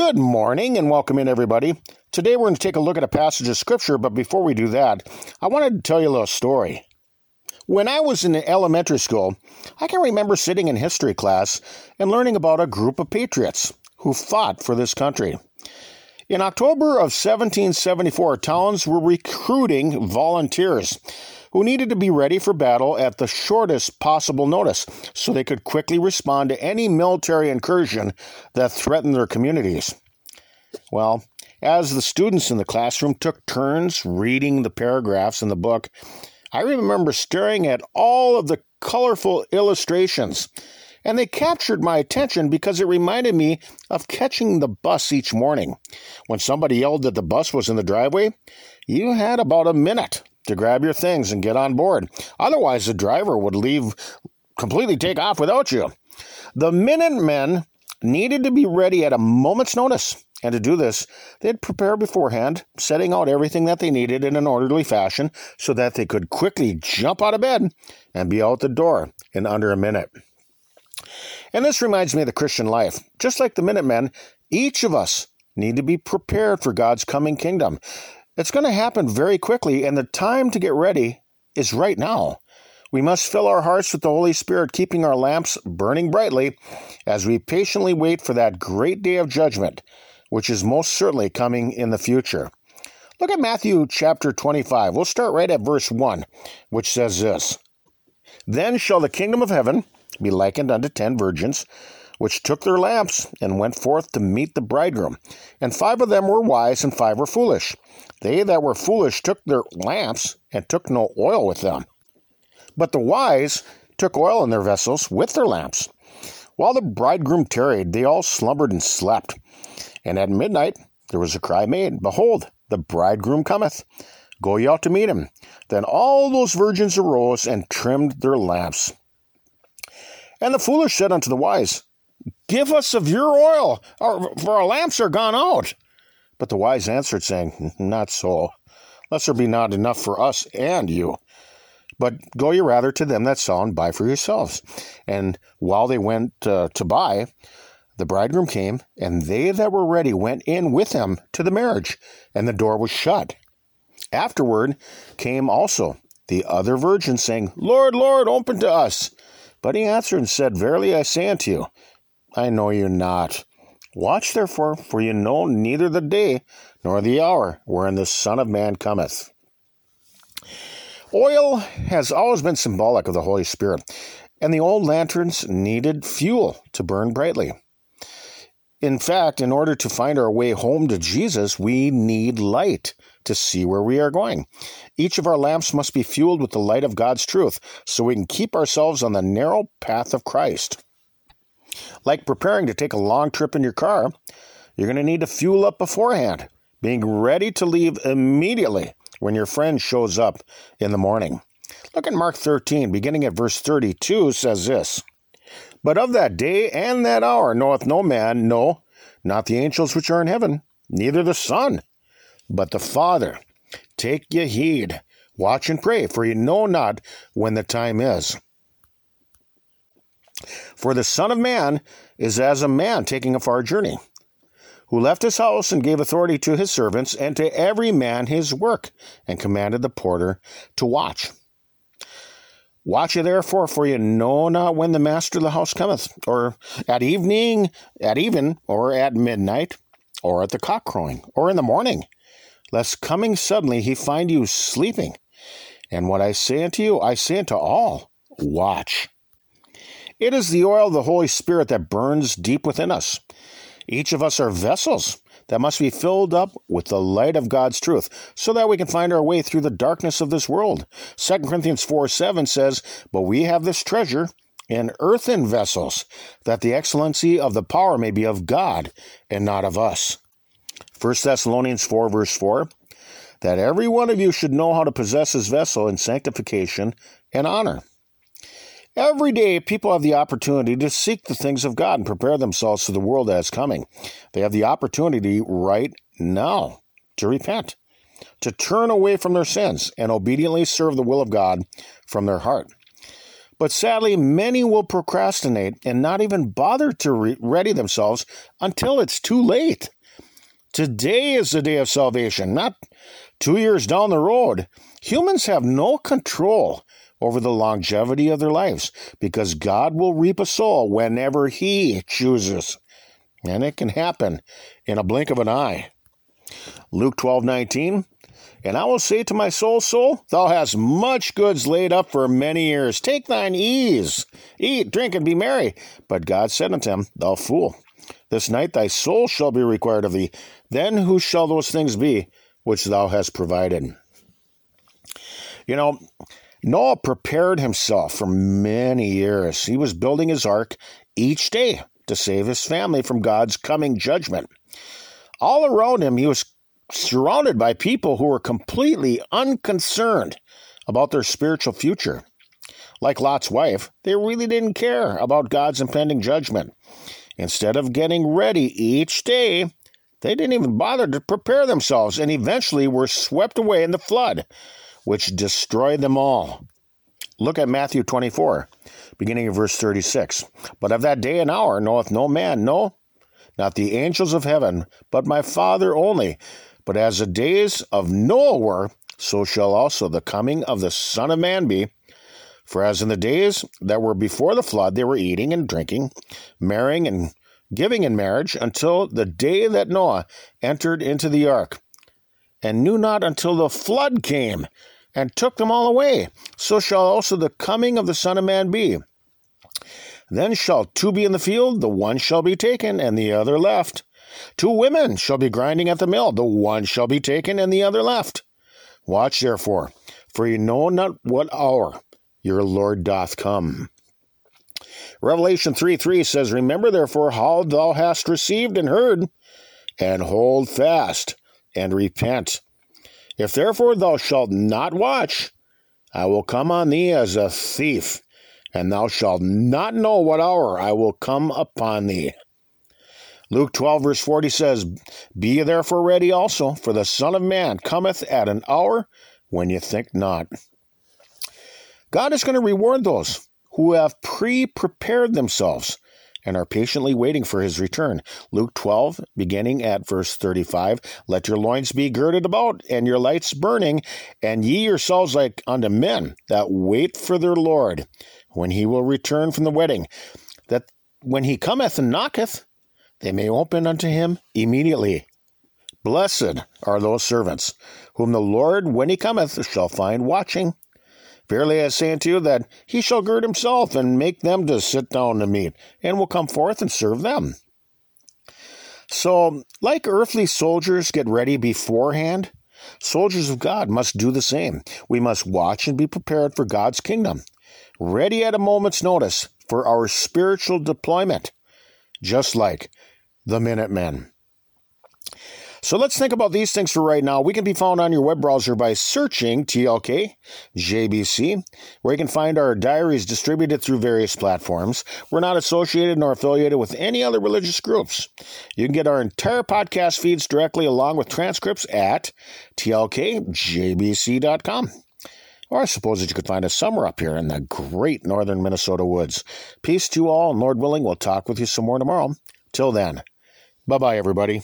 Good morning and welcome in, everybody. Today we're going to take a look at a passage of Scripture, but before we do that, I wanted to tell you a little story. When I was in elementary school, I can remember sitting in history class and learning about a group of patriots who fought for this country. In October of 1774, towns were recruiting volunteers who needed to be ready for battle at the shortest possible notice so they could quickly respond to any military incursion that threatened their communities. Well, as the students in the classroom took turns reading the paragraphs in the book, I remember staring at all of the colorful illustrations, and they captured my attention because it reminded me of catching the bus each morning. When somebody yelled that the bus was in the driveway, you had about a minute to grab your things and get on board. Otherwise, the driver would leave, completely take off without you. The Minutemen needed to be ready at a moment's notice. And to do this, they'd prepare beforehand, setting out everything that they needed in an orderly fashion so that they could quickly jump out of bed and be out the door in under a minute. And this reminds me of the Christian life. Just like the Minutemen, each of us need to be prepared for God's coming kingdom. It's going to happen very quickly, and the time to get ready is right now. We must fill our hearts with the Holy Spirit, keeping our lamps burning brightly as we patiently wait for that great day of judgment, which is most certainly coming in the future. Look at Matthew chapter 25. We'll start right at verse 1, which says this Then shall the kingdom of heaven be likened unto ten virgins which took their lamps and went forth to meet the bridegroom. And five of them were wise, and five were foolish. They that were foolish took their lamps and took no oil with them. But the wise took oil in their vessels with their lamps. While the bridegroom tarried, they all slumbered and slept. And at midnight there was a cry made, Behold, the bridegroom cometh. Go ye out to meet him. Then all those virgins arose and trimmed their lamps. And the foolish said unto the wise, Give us of your oil, for our lamps are gone out. But the wise answered, saying, Not so, lest there be not enough for us and you. But go ye rather to them that sell and buy for yourselves. And while they went uh, to buy, the bridegroom came, and they that were ready went in with him to the marriage, and the door was shut. Afterward came also the other virgins, saying, Lord, Lord, open to us. But he answered and said, Verily I say unto you, I know you not. Watch therefore, for you know neither the day nor the hour wherein the Son of Man cometh. Oil has always been symbolic of the Holy Spirit, and the old lanterns needed fuel to burn brightly. In fact, in order to find our way home to Jesus, we need light to see where we are going. Each of our lamps must be fueled with the light of God's truth so we can keep ourselves on the narrow path of Christ. Like preparing to take a long trip in your car, you're going to need to fuel up beforehand, being ready to leave immediately when your friend shows up in the morning. Look at Mark 13, beginning at verse 32, says this But of that day and that hour knoweth no man, no, not the angels which are in heaven, neither the Son, but the Father. Take ye heed, watch and pray, for ye know not when the time is. For the Son of Man is as a man taking a far journey, who left his house and gave authority to his servants and to every man his work, and commanded the porter to watch. Watch ye therefore, for ye know not when the master of the house cometh, or at evening, at even, or at midnight, or at the cock crowing, or in the morning, lest coming suddenly he find you sleeping. And what I say unto you, I say unto all, watch. It is the oil of the Holy Spirit that burns deep within us. Each of us are vessels that must be filled up with the light of God's truth so that we can find our way through the darkness of this world. 2 Corinthians 4 7 says, But we have this treasure in earthen vessels, that the excellency of the power may be of God and not of us. 1 Thessalonians 4 verse 4 that every one of you should know how to possess his vessel in sanctification and honor. Every day, people have the opportunity to seek the things of God and prepare themselves for the world that is coming. They have the opportunity right now to repent, to turn away from their sins, and obediently serve the will of God from their heart. But sadly, many will procrastinate and not even bother to re- ready themselves until it's too late. Today is the day of salvation, not two years down the road. Humans have no control over the longevity of their lives because God will reap a soul whenever He chooses. And it can happen in a blink of an eye. Luke 12 19. And I will say to my soul, Soul, thou hast much goods laid up for many years. Take thine ease, eat, drink, and be merry. But God said unto him, Thou fool, this night thy soul shall be required of thee. Then who shall those things be which thou hast provided? You know, Noah prepared himself for many years. He was building his ark each day to save his family from God's coming judgment. All around him, he was surrounded by people who were completely unconcerned about their spiritual future. Like Lot's wife, they really didn't care about God's impending judgment. Instead of getting ready each day, they didn't even bother to prepare themselves and eventually were swept away in the flood, which destroyed them all. Look at Matthew 24, beginning of verse 36. But of that day and hour knoweth no man, no, not the angels of heaven, but my Father only. But as the days of Noah were, so shall also the coming of the Son of Man be. For as in the days that were before the flood, they were eating and drinking, marrying and giving in marriage, until the day that Noah entered into the ark, and knew not until the flood came and took them all away. So shall also the coming of the Son of Man be. Then shall two be in the field, the one shall be taken, and the other left. Two women shall be grinding at the mill, the one shall be taken, and the other left. Watch therefore, for you know not what hour your Lord doth come. Revelation 3 3 says, Remember therefore how thou hast received and heard, and hold fast and repent. If therefore thou shalt not watch, I will come on thee as a thief, and thou shalt not know what hour I will come upon thee. Luke 12, verse 40 says, Be ye therefore ready also, for the Son of Man cometh at an hour when ye think not. God is going to reward those who have pre prepared themselves and are patiently waiting for his return. Luke 12, beginning at verse 35 Let your loins be girded about, and your lights burning, and ye yourselves like unto men that wait for their Lord, when he will return from the wedding, that when he cometh and knocketh, they may open unto him immediately. Blessed are those servants, whom the Lord, when he cometh, shall find watching. Verily I say unto you that he shall gird himself and make them to sit down to meat, and will come forth and serve them. So, like earthly soldiers get ready beforehand, soldiers of God must do the same. We must watch and be prepared for God's kingdom, ready at a moment's notice for our spiritual deployment, just like the Minutemen. So let's think about these things for right now. We can be found on your web browser by searching TLK JBC, where you can find our diaries distributed through various platforms. We're not associated nor affiliated with any other religious groups. You can get our entire podcast feeds directly along with transcripts at tlkjbc.com. Or I suppose that you could find us somewhere up here in the great northern Minnesota woods. Peace to you all, and Lord willing, we'll talk with you some more tomorrow. Till then, bye bye, everybody.